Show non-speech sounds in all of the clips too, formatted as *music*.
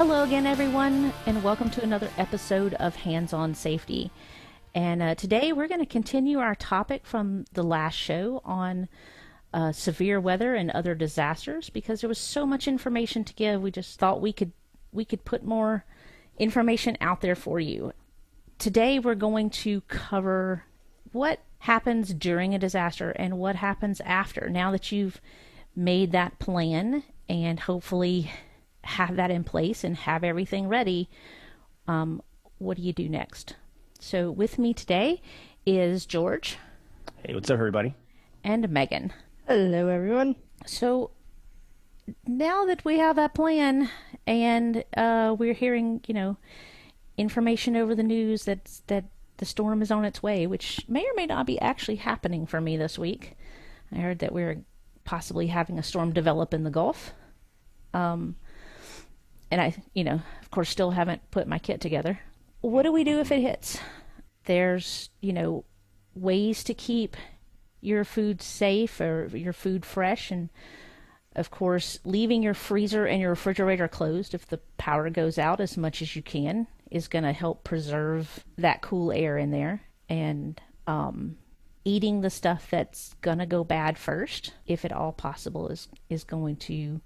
Hello again, everyone, and welcome to another episode of Hands on Safety. And uh, today we're going to continue our topic from the last show on uh, severe weather and other disasters because there was so much information to give. We just thought we could we could put more information out there for you. Today we're going to cover what happens during a disaster and what happens after. Now that you've made that plan and hopefully have that in place and have everything ready, um, what do you do next? So with me today is George. Hey, what's up, everybody? And Megan. Hello, everyone. So now that we have that plan and uh, we're hearing, you know, information over the news that that the storm is on its way, which may or may not be actually happening for me this week. I heard that we're possibly having a storm develop in the Gulf. Um, and I, you know, of course, still haven't put my kit together. What do we do if it hits? There's, you know, ways to keep your food safe or your food fresh and of course leaving your freezer and your refrigerator closed if the power goes out as much as you can is going to help preserve that cool air in there and um, eating the stuff that's going to go bad first if at all possible is is going to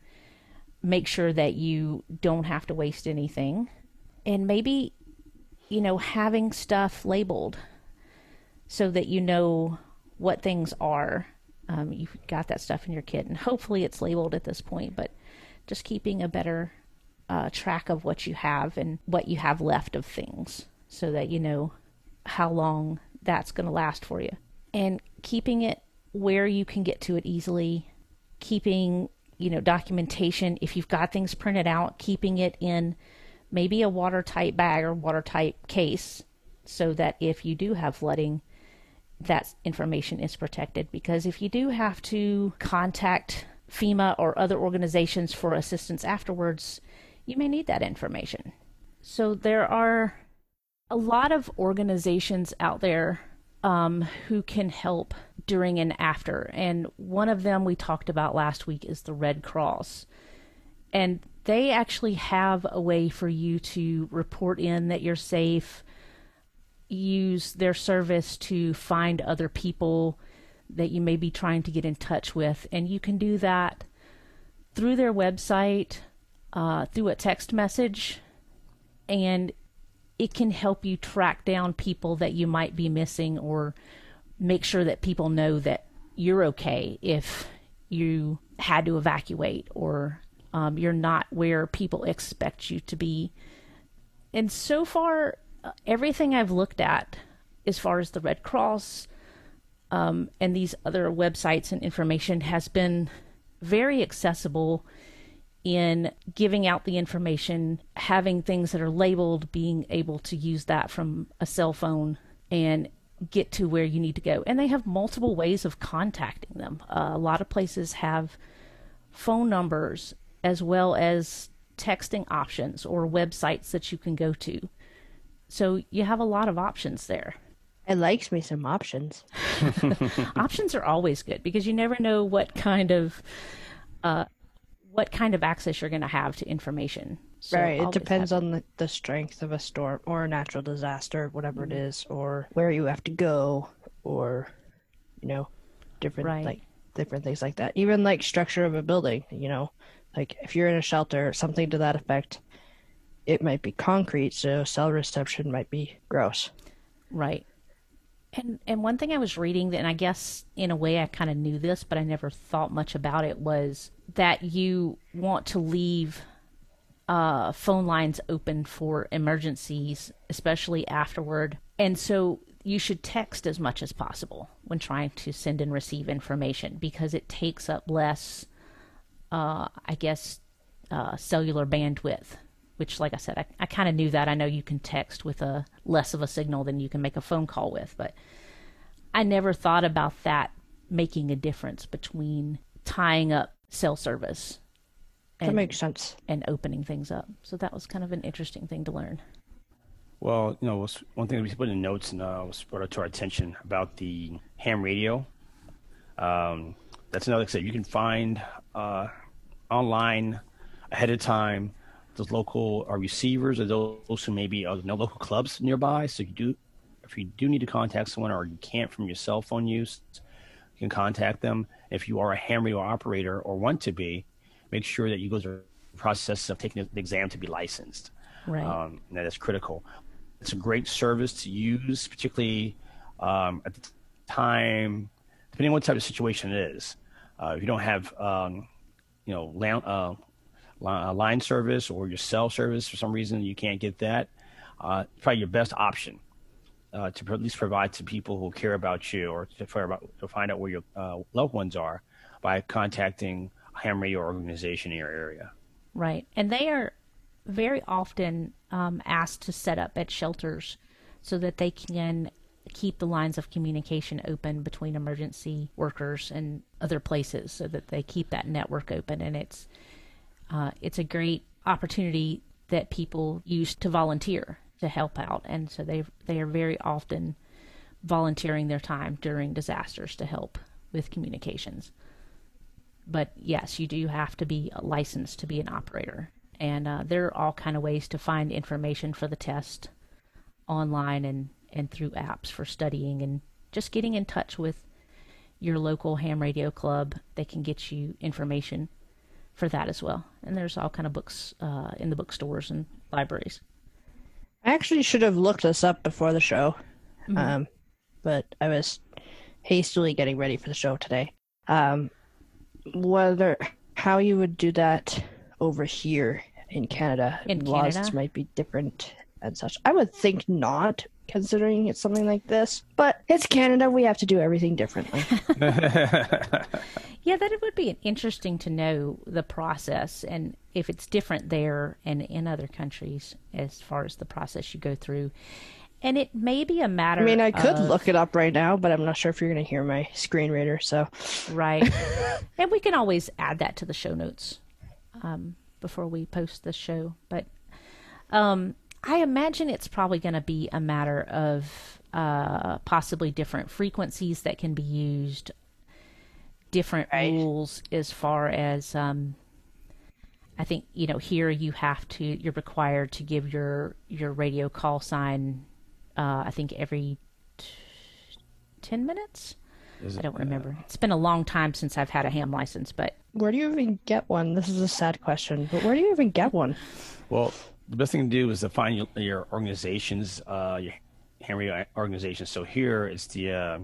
make sure that you don't have to waste anything and maybe you know having stuff labeled so that you know what things are. Um, you've got that stuff in your kit, and hopefully it's labeled at this point, but just keeping a better uh, track of what you have and what you have left of things so that you know how long that's going to last for you. And keeping it where you can get to it easily, keeping, you know, documentation. If you've got things printed out, keeping it in maybe a watertight bag or watertight case so that if you do have flooding, that information is protected because if you do have to contact FEMA or other organizations for assistance afterwards, you may need that information. So there are a lot of organizations out there um, who can help during and after. And one of them we talked about last week is the Red Cross. And they actually have a way for you to report in that you're safe use their service to find other people that you may be trying to get in touch with. And you can do that through their website, uh, through a text message, and it can help you track down people that you might be missing or make sure that people know that you're okay if you had to evacuate or um, you're not where people expect you to be. And so far, everything I've looked at, as far as the Red Cross um, and these other websites and information, has been very accessible in giving out the information, having things that are labeled, being able to use that from a cell phone and get to where you need to go. And they have multiple ways of contacting them. Uh, a lot of places have phone numbers as well as texting options or websites that you can go to. So you have a lot of options there. It likes me some options. *laughs* *laughs* *laughs* options are always good because you never know what kind of uh, what kind of access you're going to have to information. So right. It depends on the, the strength of a storm or a natural disaster, whatever mm-hmm. it is, or where you have to go, or you know, different right. like different things like that. Even like structure of a building. You know, like if you're in a shelter, something to that effect it might be concrete, so cell reception might be gross. Right. And and one thing I was reading, and I guess in a way I kind of knew this, but I never thought much about it, was that you want to leave uh, phone lines open for emergencies, especially afterward. And so you should text as much as possible when trying to send and receive information because it takes up less, uh, I guess, uh, cellular bandwidth which, like I said, I, I kind of knew that. I know you can text with a less of a signal than you can make a phone call with, but I never thought about that making a difference between tying up cell service. And, that makes sense. And opening things up. So that was kind of an interesting thing to learn. Well, you know, one thing that we put in notes and uh, was brought to our attention about the ham radio. Um, that's another thing you can find uh, online ahead of time those local uh, receivers or those who maybe uh, no local clubs nearby. So you do, if you do need to contact someone or you can't from your cell phone use, you can contact them. If you are a ham radio operator or want to be, make sure that you go through the process of taking the exam to be licensed. Right. Um, that is critical. It's a great service to use, particularly um, at the time, depending on what type of situation it is. Uh, if you don't have, um, you know, land, uh, line service or your cell service for some reason you can't get that, uh, probably your best option uh, to at least provide to people who care about you or to, about, to find out where your uh, loved ones are by contacting a ham radio organization in your area. Right, and they are very often um, asked to set up at shelters so that they can keep the lines of communication open between emergency workers and other places so that they keep that network open and it's uh, it's a great opportunity that people use to volunteer to help out, and so they they are very often volunteering their time during disasters to help with communications. But yes, you do have to be licensed to be an operator, and uh, there are all kind of ways to find information for the test online and and through apps for studying and just getting in touch with your local ham radio club. They can get you information for that as well. And there's all kind of books uh, in the bookstores and libraries. I actually should have looked this up before the show, mm-hmm. um, but I was hastily getting ready for the show today. Um, whether how you would do that over here in Canada, in laws Canada? might be different and such. I would think not, considering it's something like this. But it's Canada; we have to do everything differently. *laughs* *laughs* yeah, that it would be interesting to know the process and if it's different there and in other countries as far as the process you go through. And it may be a matter. I mean, I could of, look it up right now, but I'm not sure if you're going to hear my screen reader. So, right, *laughs* and we can always add that to the show notes um, before we post the show. But um, I imagine it's probably going to be a matter of uh, possibly different frequencies that can be used, different right. rules as far as. Um, I think you know here you have to you're required to give your your radio call sign. Uh, I think every t- ten minutes. It, I don't remember. Uh, it's been a long time since I've had a ham license, but where do you even get one? This is a sad question, but where do you even get one? Well, the best thing to do is to find your, your organizations, uh, your Henry organization. So here it's the, uh,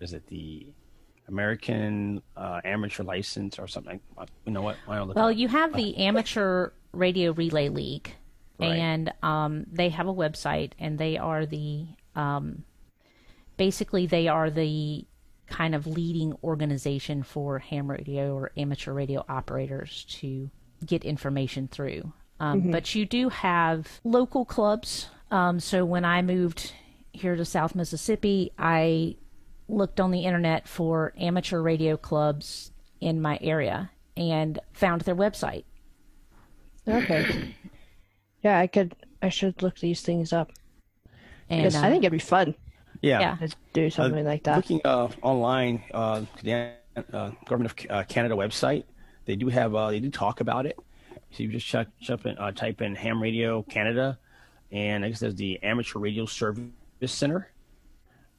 is it the American uh, Amateur License or something? You know what? well, you have the Amateur Radio Relay League, right. and um, they have a website, and they are the um, basically they are the kind of leading organization for ham radio or amateur radio operators to get information through. Um, mm-hmm. But you do have local clubs. Um, so when I moved here to South Mississippi, I looked on the internet for amateur radio clubs in my area and found their website. Okay. *clears throat* yeah, I could. I should look these things up. And uh, I think it'd be fun. Yeah, yeah. to do something uh, like that. Looking uh, online, uh, the uh, government of uh, Canada website, they do have. they do talk about it. So you just check, check in, uh, type in Ham Radio Canada, and I guess there's the Amateur Radio Service Center,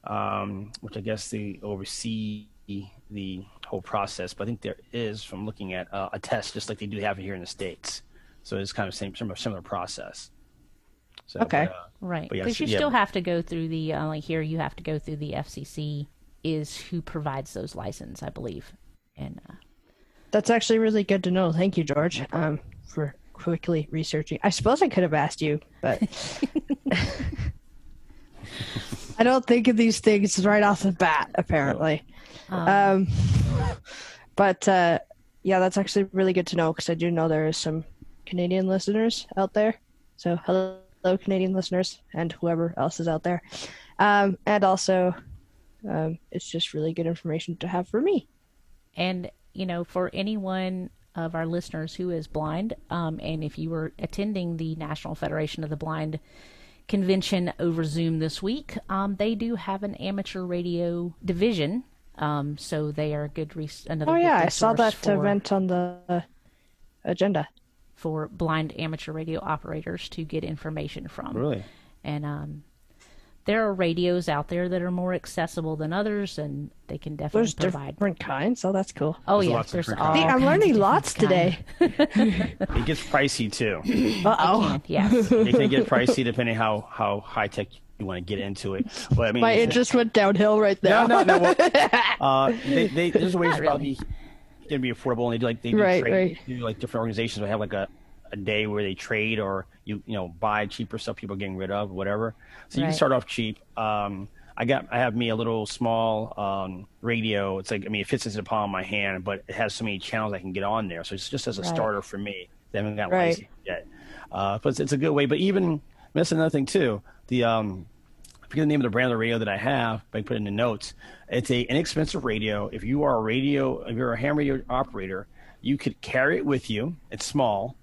um, which I guess they oversee the whole process. But I think there is, from looking at uh, a test, just like they do have it here in the states. So it's kind of same similar, similar process. So, okay, but, uh, right? Because yeah, you yeah. still have to go through the uh, like here. You have to go through the FCC is who provides those license, I believe, and. Uh, That's actually really good to know. Thank you, George. Um, for quickly researching. I suppose I could have asked you, but *laughs* *laughs* I don't think of these things right off the bat, apparently. Um, um but uh, yeah, that's actually really good to know because I do know there is some Canadian listeners out there. So hello, Canadian listeners, and whoever else is out there. Um, and also, um, it's just really good information to have for me. And you know, for anyone of our listeners who is blind. Um, and if you were attending the National Federation of the Blind convention over Zoom this week, um, they do have an amateur radio division. Um, so they are a good res- another. Oh yeah, I saw that for, event on the agenda for blind amateur radio operators to get information from. Really? And um, there are radios out there that are more accessible than others, and they can definitely There's provide. different kinds, so that's cool. Oh There's yeah, lots of there's all kinds. See, I'm learning lots kinds. today. *laughs* It gets pricey too. *laughs* Uh oh. Yes. *laughs* it can get pricey depending how how high tech you want to get into it. But I mean, My it's- interest went downhill right there. No, no, no. Well, uh, they, they, there's ways Not about really. be can be affordable, and they do like they do Right, trade. right. do like different organizations will have like a, a day where they trade or you you know buy cheaper stuff people are getting rid of, whatever. So you can start off cheap. Um, I got I have me a little small um, radio. It's like I mean it fits into the palm of my hand, but it has so many channels I can get on there. So it's just as a Right. starter for me. They haven't got Right. licensed yet, uh, but it's, it's a good way. But even that's another thing too. The um, I forget the name of the brand of the radio that I have, but I put it in the notes. It's a inexpensive radio. If you are a radio, if you're a ham radio operator, you could carry it with you. It's small.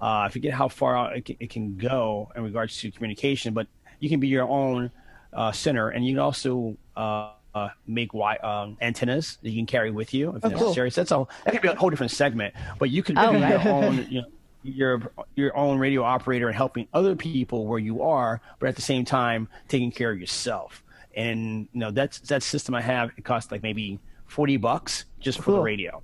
Uh, I forget how far out it can, it can go in regards to communication, but you can be your own uh, center, and you can also uh, uh, make wi- um, antennas that you can carry with you if Oh, cool. necessary. So that's a that could be a whole different segment. But you could Oh, be right. your own, *laughs* you know, your your own radio operator and helping other people where you are, but at the same time taking care of yourself. And you know that's that system I have. It costs like maybe forty bucks just for the radio.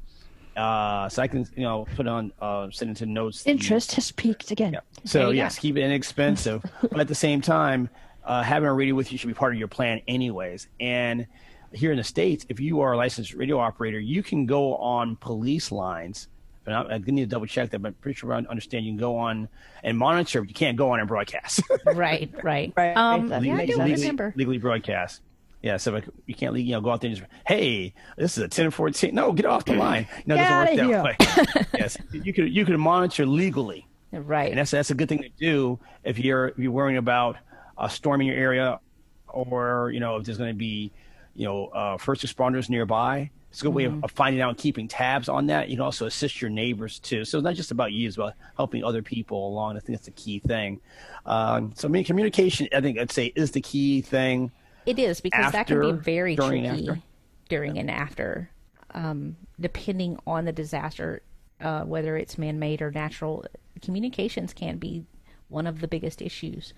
Uh, so I can you know put on uh, send into notes. the- Interest has peaked again. yeah. So yes, go. keep it inexpensive, *laughs* but at the same time, uh, having a radio with you should be part of your plan, anyways. And here in the states, if you are a licensed radio operator, you can go on police lines. And I, I need to double check that, but I'm pretty sure I understand you can go on and monitor, but you can't go on and broadcast. right, right. *laughs* Right, Um, that yeah, I do sense. legally, remember. legally broadcast. Yeah, so like, you can't you know go out there and just hey, this is a ten fourteen. No, get off the line. No, it doesn't work that way. *laughs* yes, you could you could monitor legally. Right. And that's that's a good thing to do if you're if you're worrying about a storm in your area, or you know if there's going to be, you know, uh, first responders nearby. It's a good way of, of finding out and keeping tabs on that. You can also assist your neighbors too. So it's not just about you, it's about helping other people along. I think that's the key thing. Um, so I mean, communication, I think I'd say is the key thing. It is because that can be very during, tricky after? during and after, um, depending on the disaster, uh, whether it's man-made or natural. Communications can be one of the biggest issues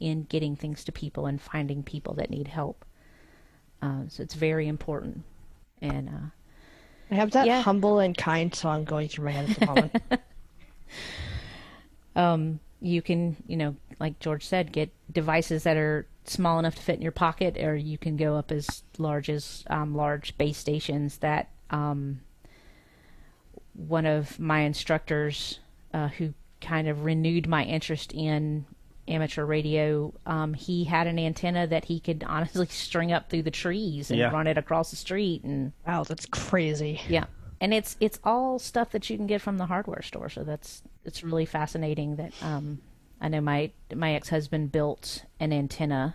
in getting things to people and finding people that need help. Uh, so it's very important. And uh, I have that Yeah. humble and kind song going through my head at the moment. *laughs* um, you can, you know, like George said, get devices that are small enough to fit in your pocket, or you can go up as large as um, large base stations. That um, one of my instructors, uh, who kind of renewed my interest in amateur radio, um, he had an antenna that he could honestly *laughs* string up through the trees and Yeah. run it across the street, and wow, that's crazy. yeah, and it's it's all stuff that you can get from the hardware store. So that's it's really fascinating that um, I know my my ex husband built an antenna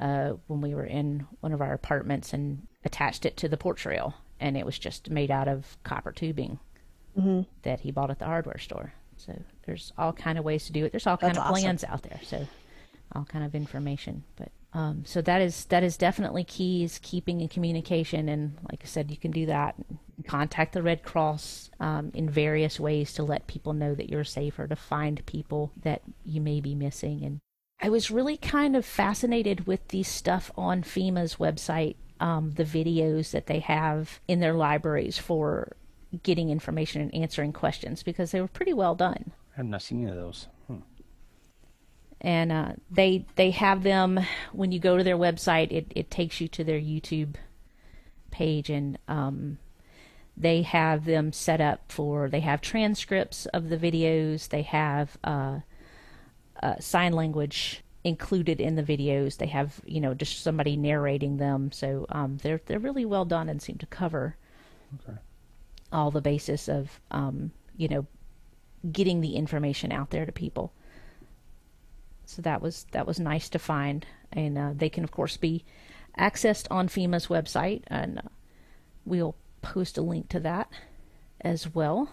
uh, when we were in one of our apartments and attached it to the porch rail, and it was just made out of copper tubing that he bought at the hardware store. So there's all kind of ways to do it. There's all kind That's of awesome. plans out there. So all kind of information. But um, so that is that is definitely keys keeping in communication. And like I said, you can do that. Contact the Red Cross um, in various ways to let people know that you're safe or to find people that you may be missing. And I was really kind of fascinated with the stuff on FEMA's website, um, the videos that they have in their libraries for getting information and answering questions because they were pretty well done I have not seen any of those. Hmm. and uh, they they have them when you go to their website. It it takes you to their YouTube page, and um, they have them set up for. They have transcripts of the videos. They have uh, uh, sign language included in the videos. They have you know just somebody narrating them. So um, they're they're really well done and seem to cover Okay. all the basis of um, you know getting the information out there to people. So that was that was nice to find, and uh, they can of course be accessed on FEMA's website, and uh, we'll post a link to that as well.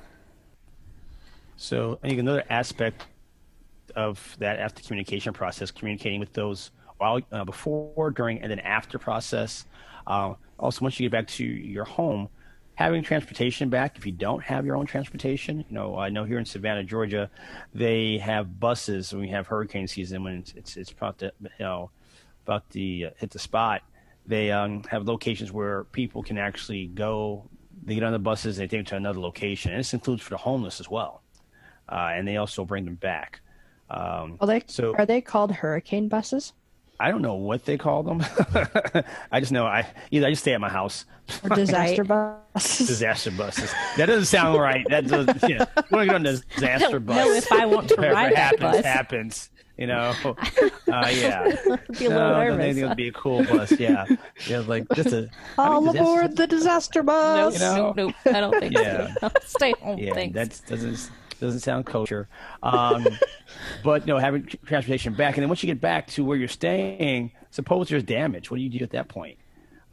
So I think another aspect of that after communication process, communicating with those while uh, before, during, and then after process. Uh, also, once you get back to your home, having transportation back if you don't have your own transportation. You know, I know here in Savannah, Georgia, they have buses when we have hurricane season when it's it's, it's about to you know about to uh, hit the spot. They um, have locations where people can actually go. They get on the buses, they take them to another location, and this includes for the homeless as well. Uh, and they also bring them back. Um, are they so are they called hurricane buses? I don't know what they call them. *laughs* I just know I either I just stay at my house. Or disaster *laughs* buses. disaster buses. That doesn't sound right. That does. You know, we're going to disaster bus. No, if I want to ride happens, bus. happens. You know, *laughs* uh, yeah. be a little no, nervous. I think it would be a cool bus. Yeah, yeah, like just a all aboard the disaster bus. No, you know? nope, nope, I don't think yeah. *laughs* so. Stay home. Yeah, thanks. that doesn't doesn't sound kosher. Um, *laughs* but no, having transportation back, and then once you get back to where you're staying, suppose there's damage. What do you do at that point?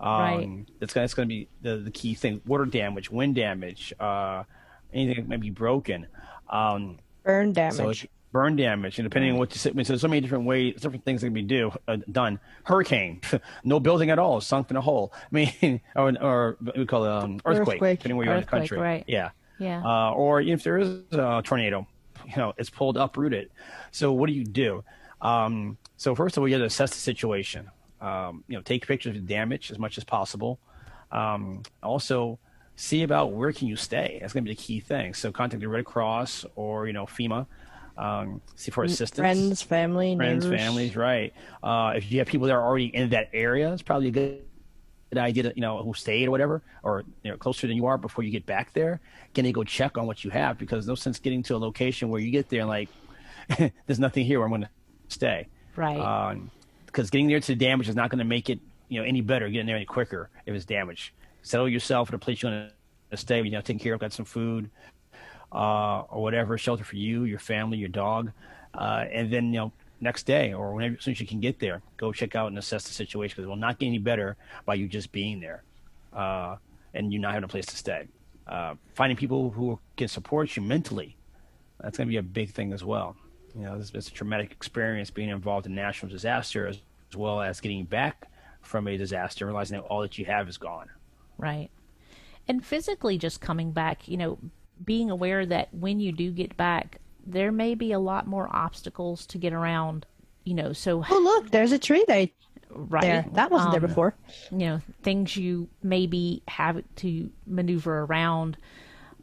Um, right. That's gonna, that's going to be the, the key thing: water damage, wind damage, uh, anything that might be broken, um, burn damage. So burn damage, and depending on what you sit, so so many different ways, different things that can be do uh, done. Hurricane, *laughs* no building at all, sunk in a hole. *laughs* I mean, or or we call it um, earthquake, earthquake, depending where you're in the country. Right. Yeah. Yeah. Uh, or if there is a tornado, you know, it's pulled uprooted. So what do you do? Um, so first of all, you have to assess the situation. Um, you know, take pictures of the damage as much as possible. Um, also, see about where can you stay. That's going to be the key thing. So contact the Red Cross or you know FEMA. Um, see for assistance. Friends, family, friends, neighbors. families, right? Uh, if you have people that are already in that area, it's probably a good idea to you know who stayed or whatever, or you know closer than you are before you get back there. Can they go check on what you have? Because no sense getting to a location where you get there and like *laughs* there's nothing here where I'm going to stay. Right. Because um, getting there to the damage is not going to make it you know any better, getting there any quicker if it's damaged. Settle yourself at a place you want to stay. You know, taking care of, got some food, uh, or whatever, shelter for you, your family, your dog, uh, and then you know next day or whenever as soon as you can get there, go check out and assess the situation because it will not get any better by you just being there uh, and you not having a place to stay. Uh, finding people who can support you mentally, that's going to be a big thing as well. You know, it's, it's a traumatic experience being involved in national disaster as, as well as getting back from a disaster, realizing that all that you have is gone. Right. And physically just coming back, you know, being aware that when you do get back, there may be a lot more obstacles to get around, you know. So oh look, there's a tree there. Right, there. that wasn't um, there before. You know, things you maybe have to maneuver around,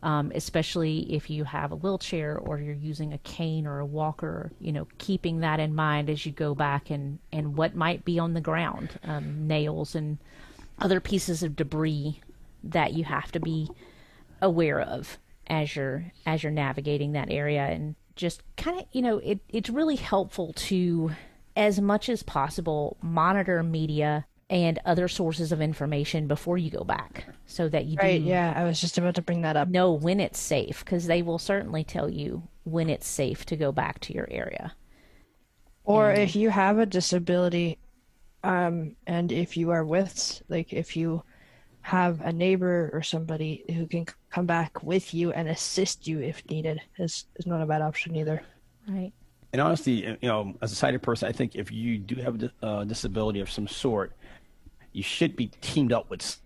um, especially if you have a wheelchair or you're using a cane or a walker. You know, keeping that in mind as you go back and and what might be on the ground, um, nails and other pieces of debris that you have to be aware of as you're as you're navigating that area and just kind of you know it, it's really helpful to as much as possible monitor media and other sources of information before you go back so that you right do yeah i was just about to bring that up. know when it's safe because they will certainly tell you when it's safe to go back to your area. Or and, if you have a disability um and if you are with like if you have a neighbor or somebody who can come back with you and assist you if needed is, is not a bad option either. Right. And honestly, you know, as a sighted person, I think if you do have a uh, disability of some sort, you should be teamed up with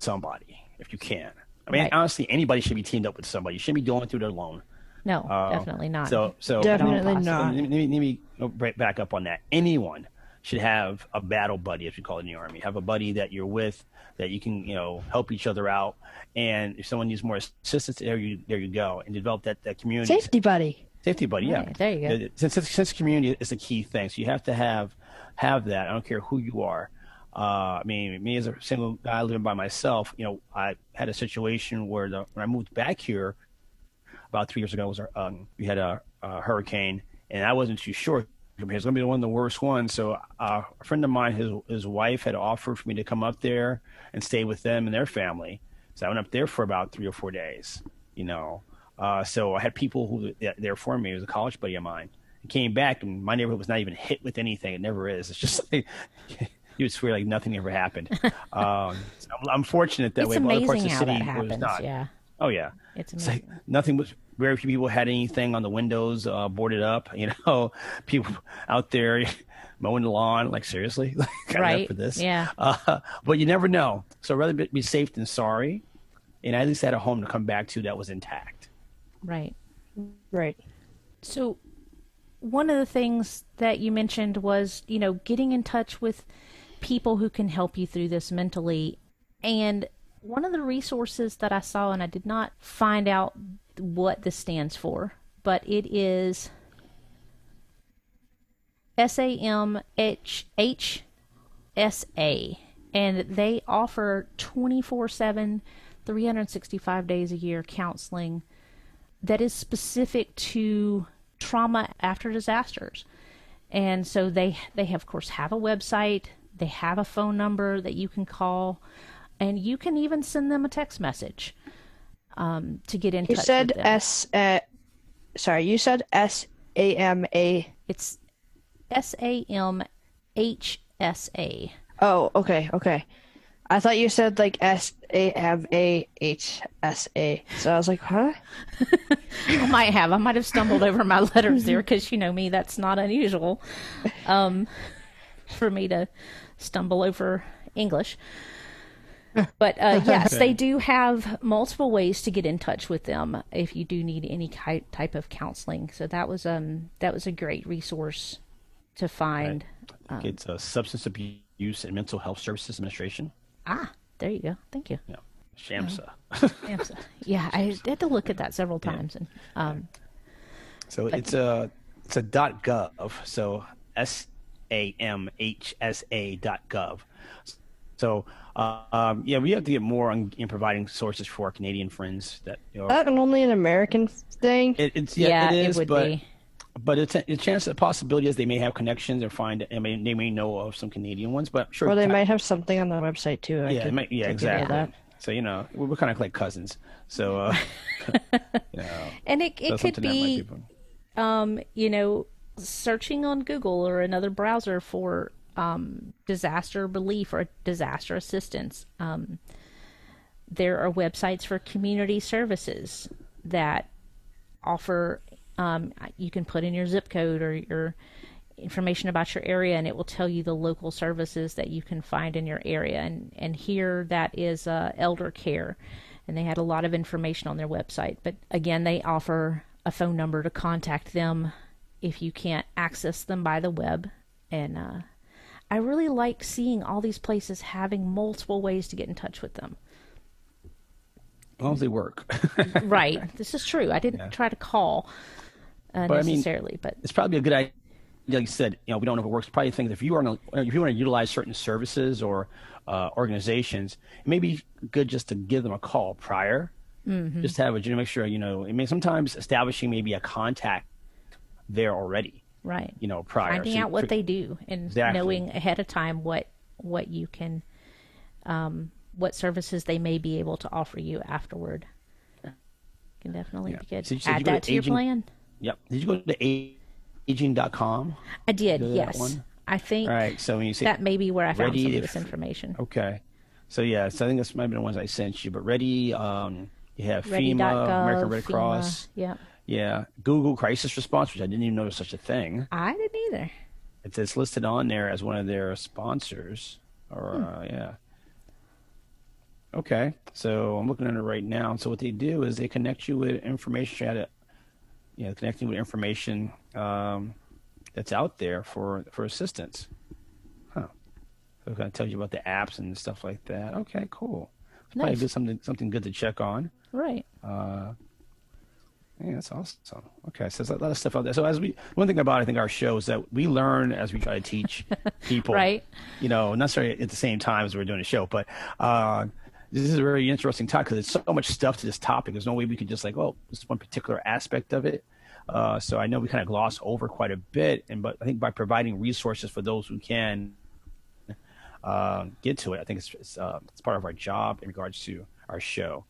somebody if you can. I mean, right. honestly, anybody should be teamed up with somebody. You shouldn't be going through it alone. No, uh, definitely not. So, so definitely not. Let me, let me back up on that. Anyone should have a battle buddy, as we call it in the army. Have a buddy that you're with that you can, you know, help each other out. And if someone needs more assistance, there you there you go, and develop that that community. Safety buddy. Safety buddy, yeah. Right, there you go. Since since community is a key thing, so you have to have have that. I don't care who you are. Uh, I mean, me as a single guy living by myself, you know, I had a situation where the, when I moved back here about three years ago, was um, we had a, a hurricane, and I wasn't too sure it's going to be one of the worst ones. So uh, a friend of mine, his his wife had offered for me to come up there and stay with them and their family. So I went up there for about three or four days. You know, uh, so I had people who there for me. It was a college buddy of mine. And came back, and my neighborhood was not even hit with anything. It never is. It's just *laughs* like you would swear like nothing ever happened. *laughs* um, so I'm, I'm, fortunate that it's way. Amazing other parts of the city that happens. not. Yeah. Oh yeah. It's amazing. It's like nothing was very few people had anything on the windows uh, boarded up. You *laughs* know, people out there *laughs* mowing the lawn. Like seriously, *laughs* like, right? For this, yeah. Uh, but you never know. So rather be safe than sorry. and I at least had a home to come back to that was intact. Right. Right. So, one of the things that you mentioned was, you know, getting in touch with people who can help you through this mentally. And one of the resources that I saw, and I did not find out what this stands for, but it is S A M H H S A. And they offer 24 7, 365 days a year counseling that is specific to trauma after disasters. And so they they have, of course have a website, they have a phone number that you can call, and you can even send them a text message um, to get in you touch. said with them. S. Uh, sorry, you said S A M A. It's S A M H S A. Oh, okay, okay. I thought you said like S A M A H S A. So I was like, huh? *laughs* I might have. I might have stumbled over my letters there because you know me, that's not unusual um, for me to stumble over English. But uh, *laughs* yes, they do have multiple ways to get in touch with them if you do need any ki- type of counseling. So that was um that was a great resource to find. Um, it's a Substance Abuse and Mental Health Services Administration. Ah, there you go. Thank you. Yeah, SHAMSA. SHAMSA. yeah, I had to look at that several times, and um, so it's a it's a dot .gov. So S A M H S A dot gov. So uh, um, yeah, we have to get more on in providing sources for our Canadian friends. That you know, That and only an American thing. it, it's yeah, yeah, it is, would but be. but it's a, a chance, a possibility is they may have connections or find. I mean, they may know of some Canadian ones, but I'm sure. Or they might have something on the website too. I Yeah, could might, yeah, take care of exactly. that. So you know, we're, we're kind of like cousins. So uh, *laughs* *laughs* you know, And it it could something that might be um, you know, searching on Google or another browser for um, disaster relief or disaster assistance. Um, there are websites for community services that offer. Um, you can put in your zip code or your information about your area, and it will tell you the local services that you can find in your area. And and here that is uh, elder care, and they had a lot of information on their website. But again, they offer a phone number to contact them if you can't access them by the web. And uh, I really like seeing all these places having multiple ways to get in touch with them. As long as they work. *laughs* right. This is true. I didn't try to call uh, But I mean- necessarily, but it's probably a good idea. Like you said, you know, we don't know if it works. Probably that if you are if you want to utilize certain services or uh, organizations, it may be good just to give them a call prior. Mm-hmm. Just to have a to make sure you know. I mean, sometimes establishing maybe a contact there already. Right. You know, prior. Finding So out what they do and Exactly. knowing ahead of time what what you can, um, what services they may be able to offer you afterward. You Can definitely Yeah. be good. So you Add that to to your aging- plan. Yep. Did you go to aging.com? I did. Yes. I think All right. So when you say that may be where I found ready some of this information. Okay. So yeah, so I think this might have been the ones I sent you. But ready, um, you have FEMA, Ready.gov, American Red FEMA, Cross, Yeah. Yeah, Google Crisis Response, which I didn't even know was such a thing. I didn't either. It's, it's listed on there as one of their sponsors. Or Hmm. uh, yeah. Okay, so I'm looking at it right now. So what they do is they connect you with information at you know, connecting with information um, that's out there for for assistance. Huh. So it kind of tells you about the apps and stuff like that. Okay, cool. It's probably Nice. good, something something good to check on. Right. Uh, yeah, that's awesome. Okay, so there's a lot of stuff out there. So as we, one thing about I think our show is that we learn as we try to teach *laughs* people. Right. You know, not necessarily at the same time as we're doing a show, but uh, this is a very interesting topic because there's so much stuff to this topic. There's no way we could just like, oh, this one particular aspect of it. Uh, so I know we kind of gloss over quite a bit, and but I think by providing resources for those who can uh, get to it, I think it's it's, uh, it's part of our job in regards to our show.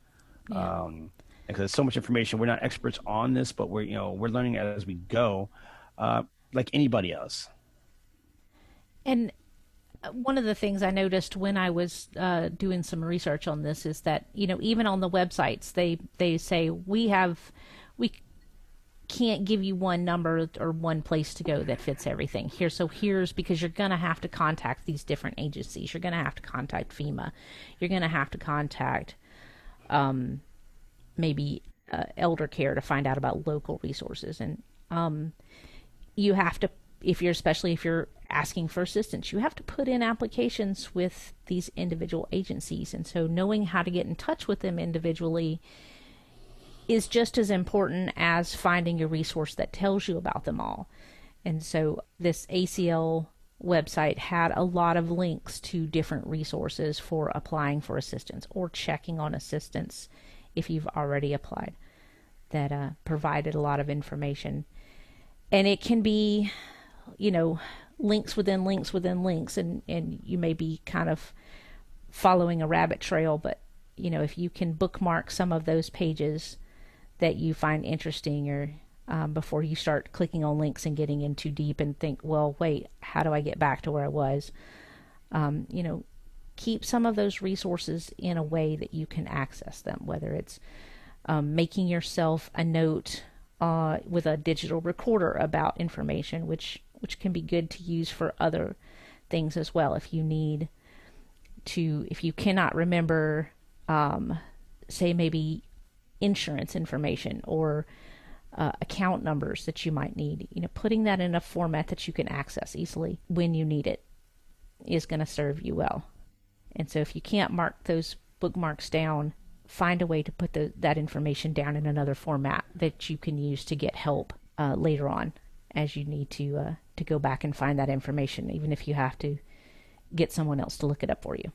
Yeah. Um, because there's so much information. We're not experts on this, but we're you know we're learning as we go, uh, like anybody else. And uh, one of the things I noticed when I was uh, doing some research on this is that you know even on the websites they they say we have we can't give you one number or one place to go that fits everything here so here's because you're going to have to contact these different agencies you're going to have to contact FEMA you're going to have to contact um, maybe uh, elder care to find out about local resources. And um, you have to, if you're especially if you're asking for assistance, you have to put in applications with these individual agencies. And so knowing how to get in touch with them individually is just as important as finding a resource that tells you about them all. And so this ACL website had a lot of links to different resources for applying for assistance or checking on assistance if you've already applied that uh, provided a lot of information. And it can be, you know, links within links within links, and, and you may be kind of following a rabbit trail, but, you know, if you can bookmark some of those pages that you find interesting or um, before you start clicking on links and getting in too deep and think, well, wait, how do I get back to where I was? Um, you know, keep some of those resources in a way that you can access them, whether it's um, making yourself a note uh, with a digital recorder about information, which which can be good to use for other things as well. If you need to, if you cannot remember, um, say maybe insurance information or uh, account numbers that you might need, you know, putting that in a format that you can access easily when you need it is going to serve you well. And so if you can't mark those bookmarks down, find a way to put the, that information down in another format that you can use to get help uh, later on as you need to uh, to go back and find that information, even if you have to get someone else to look it up for you.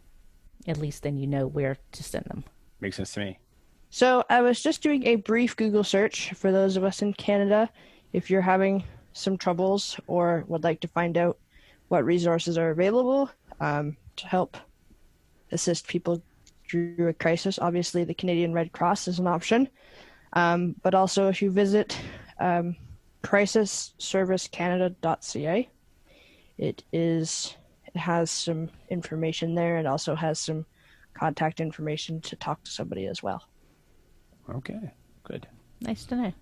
At least then you know where to send them. Makes sense to me. So I was just doing a brief Google search for those of us in Canada. If you're having some troubles or would like to find out what resources are available um, to help assist people through a crisis, obviously the Canadian Red Cross is an option. Um, but also, if you visit um, crisisservicecanada.ca, it is it has some information there. It also has some contact information to talk to somebody as well. Okay, good. Nice to know.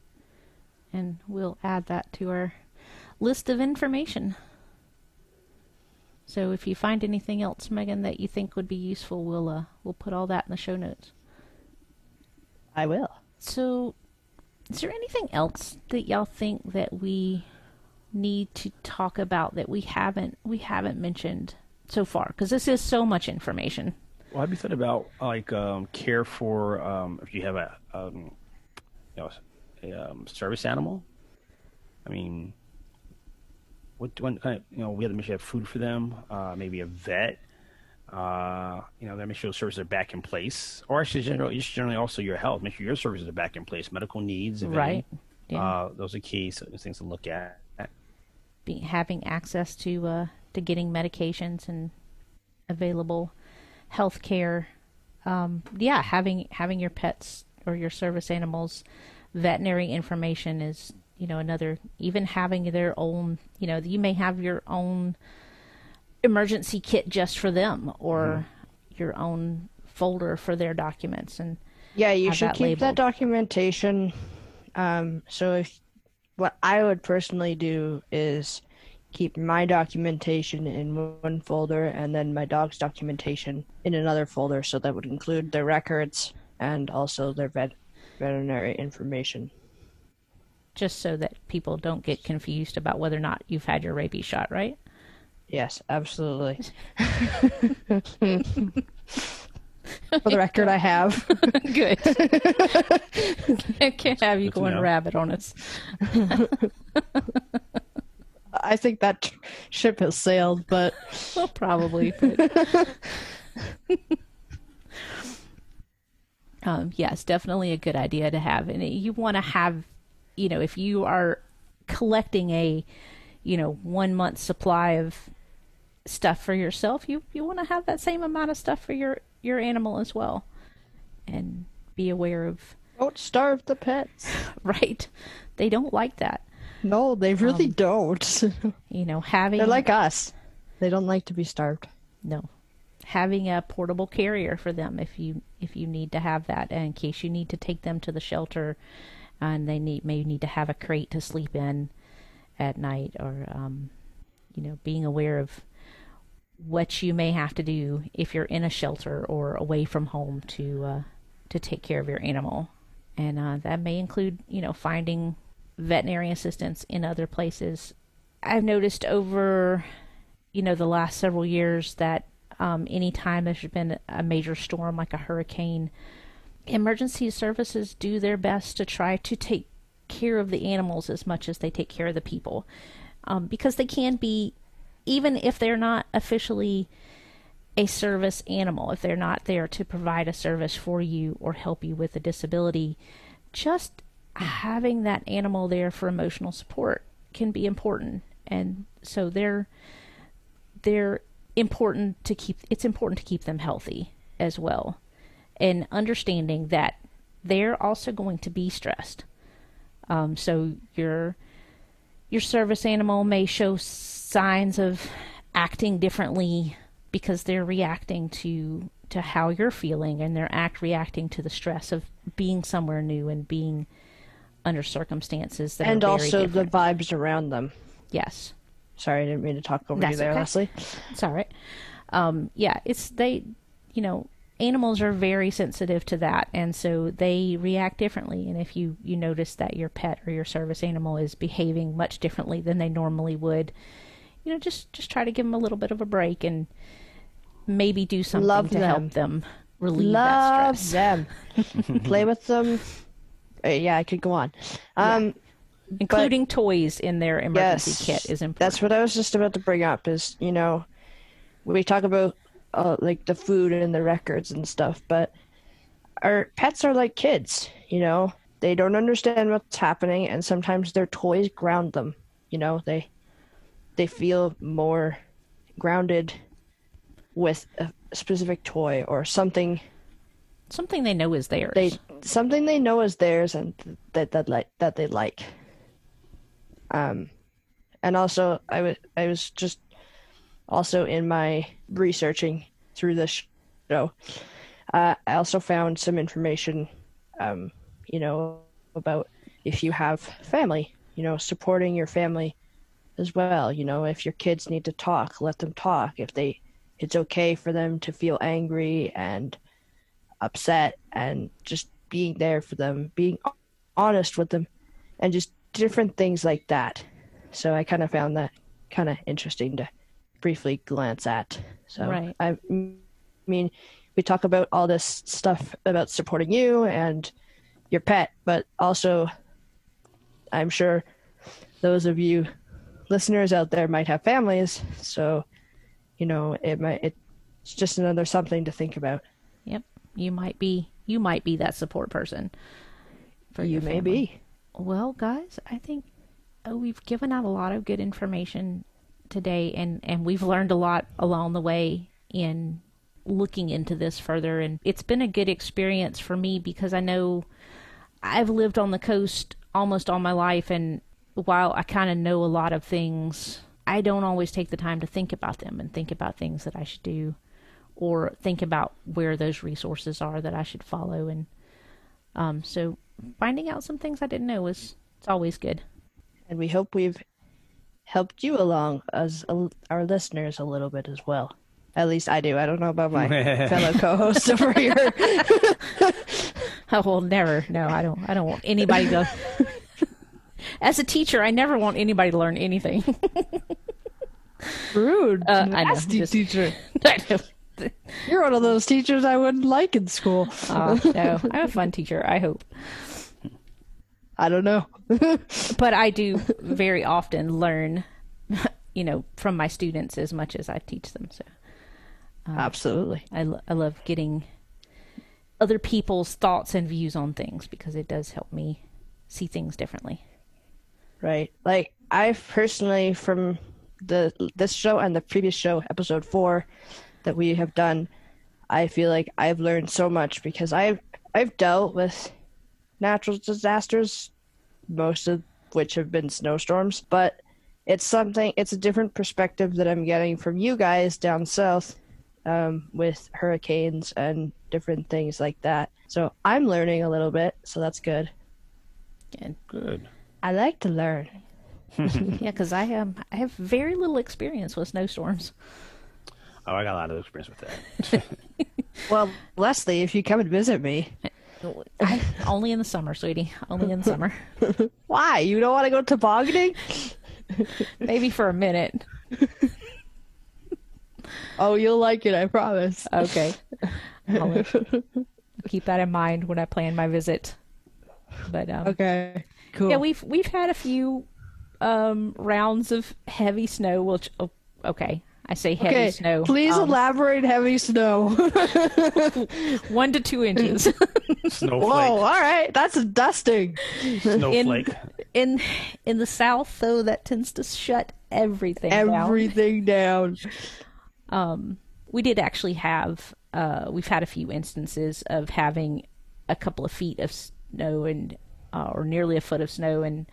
And we'll add that to our list of information. So if you find anything else, Megan, that you think would be useful, we'll uh, we'll put all that in the show notes. I will. So, is there anything else that y'all think that we need to talk about that we haven't we haven't mentioned so far? Because this is so much information. Well, have you thought about like um, care for um, if you have a um, you know a um, service animal? I mean, what kind of you know we have to make sure you have food for them, uh, maybe a vet. Uh, you know, that make sure those services are back in place, or actually, generally, just generally also your health. Make sure your services are back in place, medical needs, right? Any, yeah. Uh, those are key so, things to look at. Being having access to uh, to getting medications and available health care. Um, yeah, having having your pets or your service animals veterinary information is you know another even having their own you know you may have your own emergency kit just for them or mm-hmm. your own folder for their documents and yeah you should that keep labeled. that documentation um, so if what i would personally do is keep my documentation in one folder and then my dog's documentation in another folder so that would include their records and also their vet- veterinary information just so that people don't get confused about whether or not you've had your rabies shot, right? Yes, absolutely. *laughs* For the record, I have. *laughs* Good. *laughs* I can't have you Good going rabbit on us. I think that ship has sailed, but well, probably. But... um, yes, definitely a good idea to have, and you want to have you know, if you are collecting a, you know, one month supply of stuff for yourself, you you want to have that same amount of stuff for your your animal as well, and be aware of. Don't starve the pets. *laughs* right, they don't like that. No, they really um, don't. *laughs* you know, having they're like us. They don't like to be starved. No, having a portable carrier for them if you if you need to have that in case you need to take them to the shelter and they need may need to have a crate to sleep in at night, or um, you know, being aware of what you may have to do if you're in a shelter or away from home to uh, to take care of your animal, and uh, that may include you know finding veterinary assistance in other places. I've noticed over you know the last several years that um, anytime there's been a major storm like a hurricane, emergency services do their best to try to take care of the animals as much as they take care of the people, um, because they can be, even if they're not officially a service animal, if they're not there to provide a service for you or help you with a disability, just having that animal there for emotional support can be important. And so they're they're important to keep it's important to keep them healthy as well. And understanding that they're also going to be stressed. Um, so your your service animal may show signs of acting differently because they're reacting to to how you're feeling and they're act reacting to the stress of being somewhere new and being under circumstances that and also different. the vibes around them. Yes. Sorry, I didn't mean to talk over That's you there, okay. Leslie. It's all right. Um, yeah, it's they, you know, animals are very sensitive to that, and so they react differently. And if you you notice that your pet or your service animal is behaving much differently than they normally would, you know, just just try to give them a little bit of a break and maybe do something Love to them. help them relieve Love that stress. them. *laughs* Play with them. Uh, yeah, I could go on. Um, yeah. Including but, toys in their emergency yes, kit is important. That's what I was just about to bring up. Is you know, we talk about uh, like the food and the records and stuff, but our pets are like kids. You know, they don't understand what's happening, and sometimes their toys ground them. You know, they they feel more grounded with a specific toy or something something they know is theirs. They something they know is theirs and that that like that they like. Um, and also I was I was just also in my researching through this show. Uh, I also found some information, um, you know, about if you have family, you know, supporting your family as well. You know, if your kids need to talk, let them talk. If they, it's okay for them to feel angry and upset, and just being there for them, being honest with them, and just different things like that. So I kind of found that kind of interesting to briefly glance at. So right. I mean, we talk about all this stuff about supporting you and your pet, but also I'm sure those of you listeners out there might have families, so you know it might it's just another something to think about. Yep, you might be you might be that support person for you. May be. Well, guys, I think we've given out a lot of good information today, and and we've learned a lot along the way in looking into this further, and it's been a good experience for me because I know I've lived on the coast almost all my life, and while I kind of know a lot of things, I don't always take the time to think about them and think about things that I should do or think about where those resources are that I should follow. And um, so finding out some things I didn't know was it's always good. And we hope we've helped you along as a, our listeners a little bit as well. At least I do. I don't know about my *laughs* fellow co-hosts over here. oh *laughs* well, never. No, I don't. I don't want anybody to *laughs* as a teacher, I never want anybody to learn anything. Rude, uh, nasty just, teacher. I know. You're one of those teachers I wouldn't like in school. uh, no, I'm a fun teacher. I hope. I don't know, *laughs* but I do very often learn, *laughs* you know, from my students as much as I teach them. So, um, absolutely, I, lo- I love getting other people's thoughts and views on things because it does help me see things differently right? Like I've personally from the this show and the previous show, episode four, that we have done, I feel like I've learned so much because I've I've dealt with natural disasters, most of which have been snowstorms, but it's something it's a different perspective that I'm getting from you guys down south um, with hurricanes and different things like that. So I'm learning a little bit, so that's good. Good. Good. I like to learn. *laughs* *laughs* yeah, because I um I have very little experience with snowstorms. Oh, I got a lot of experience with that. *laughs* well, Leslie, if you come and visit me, I, only in the summer, sweetie. Only in the summer. *laughs* Why? You don't want to go tobogganing? *laughs* Maybe for a minute. oh, you'll like it, I promise. Okay. *laughs* I'll keep that in mind when I plan my visit. But um, okay, cool. Yeah, we've we've had a few um, rounds of heavy snow. Which oh, okay, I say heavy okay, snow. Please um, elaborate heavy snow. *laughs* one to two inches. *laughs* Snowflake. Whoa! All right, that's dusting. Snowflake. In, in in the south, though, that tends to shut everything down. everything down. down. Um, we did actually have. Uh, we've had a few instances of having a couple of feet of snow and uh, or nearly a foot of snow and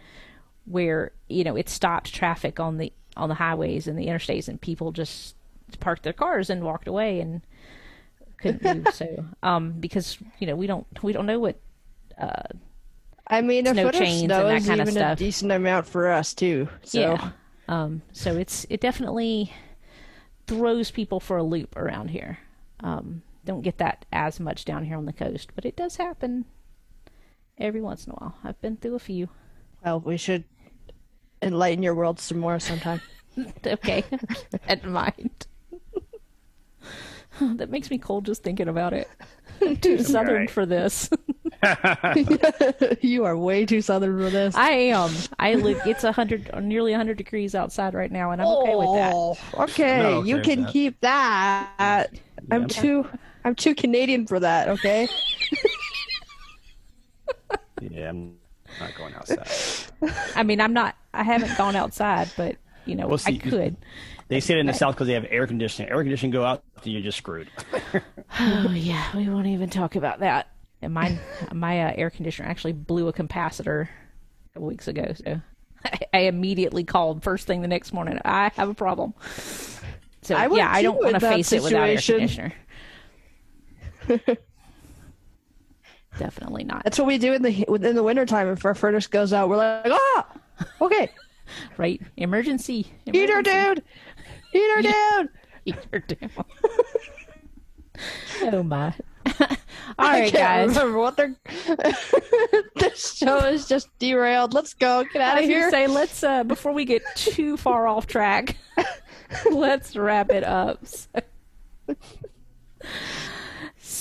where you know it stopped traffic on the on the highways and the interstates and people just parked their cars and walked away and couldn't move. *laughs* So um because you know we don't we don't know what uh I mean a foot of snow is even a decent amount for us too so. Yeah. Um so it's it definitely throws people for a loop around here. Um don't get that as much down here on the coast but it does happen every once in a while. I've been through a few. Well, we should enlighten your world some more sometime. *laughs* okay, *laughs* in mind. *laughs* that makes me cold just thinking about it. too southern right. for this. you are way too southern for this. I am. I live. It's a hundred, nearly a hundred degrees outside right now, and I'm okay with that. Oh, okay, okay you can that. keep that. Yeah. I'm too. I'm too Canadian for that. Okay. Yeah, I'm not going outside. I mean, I'm not. I haven't gone outside, but you know, well, see, I could. They say it in the south because they have air conditioning. Air conditioning go out, you're just screwed. *laughs* oh yeah, we won't even talk about that. And mine, my uh, air conditioner actually blew a capacitor a couple weeks ago. So I, I, immediately called first thing the next morning. I have a problem. So I yeah, I don't want to face situation. it without air conditioner. *laughs* Definitely not. That's what we do in the in the wintertime. If our furnace goes out, we're like, ah, okay, *laughs* right, emergency, emergency. heater dude, heater *laughs* dude, *laughs* heater dude. oh my! All right, guys. Remember what they're. this show is just derailed. Let's go. Get out of here. Say let's uh before we get too far off track. let's wrap it up. So.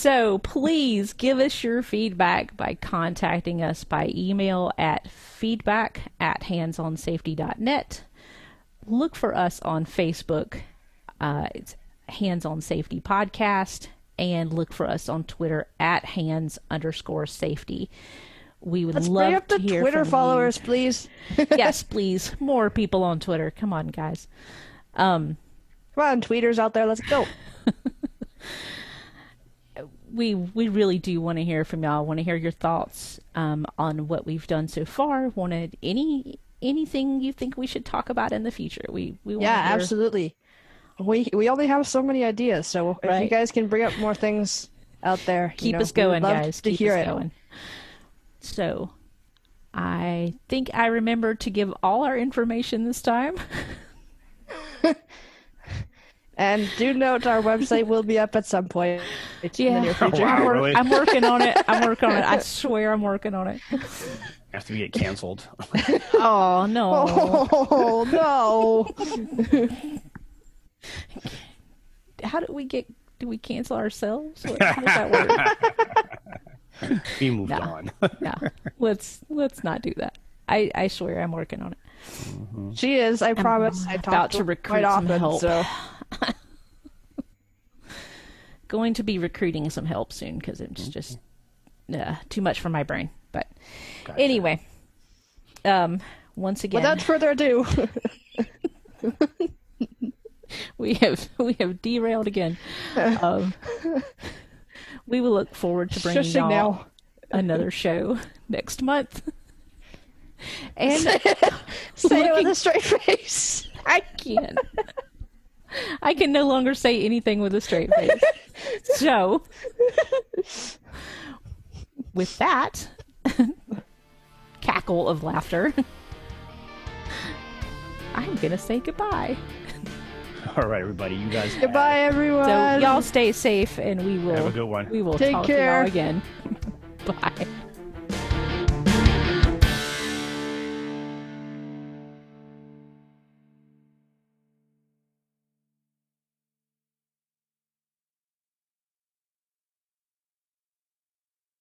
So please give us your feedback by contacting us by email at feedback at handsonsafety.net. Look for us on Facebook. Uh, it's Hands on Safety Podcast. And look for us on Twitter at hands underscore safety. We would Let's love bring up to the hear Twitter followers, you. please. *laughs* yes, *laughs* please. More people on Twitter. Come on, guys. Um, Come on, tweeters out there. Let's go. *laughs* we we really do want to hear from y'all. Want to hear your thoughts um, on what we've done so far. Wanted any anything you think we should talk about in the future. We we yeah, absolutely. We we only have so many ideas, so if you guys can bring up more things out there, keep you know, us going, guys. To keep hear it going. So, I think I remembered to give all our information this time. *laughs* And do note our website will be up at some point yeah. in the near future. I'm, wor- I'm, working on it. I'm working on it. I *laughs* swear I'm working on it. After we get canceled. *laughs* oh no. Oh no. How do we get do we cancel ourselves? How does that work? *laughs* we moved no, on. no. Let's let's not do that. I, I swear I'm working on it. Mm-hmm. She is, I promise. I'm I about to recruit quite often, help. so going to be recruiting some help soon because it's just uh, too much for my brain. But gotcha. anyway, um, once again, without further ado, *laughs* we have we have derailed again. Um, we will look forward to bringing y'all now. another show next month. And *laughs* *laughs* say, say looking, it with a straight face. I can't. *laughs* I can no longer say anything with a straight face. *laughs* so, with that *laughs* cackle of laughter, I'm going to say goodbye. All right, everybody. You guys. Goodbye, everyone. So y'all stay safe, and we will have a good one. We will take talk care to y'all again. Bye.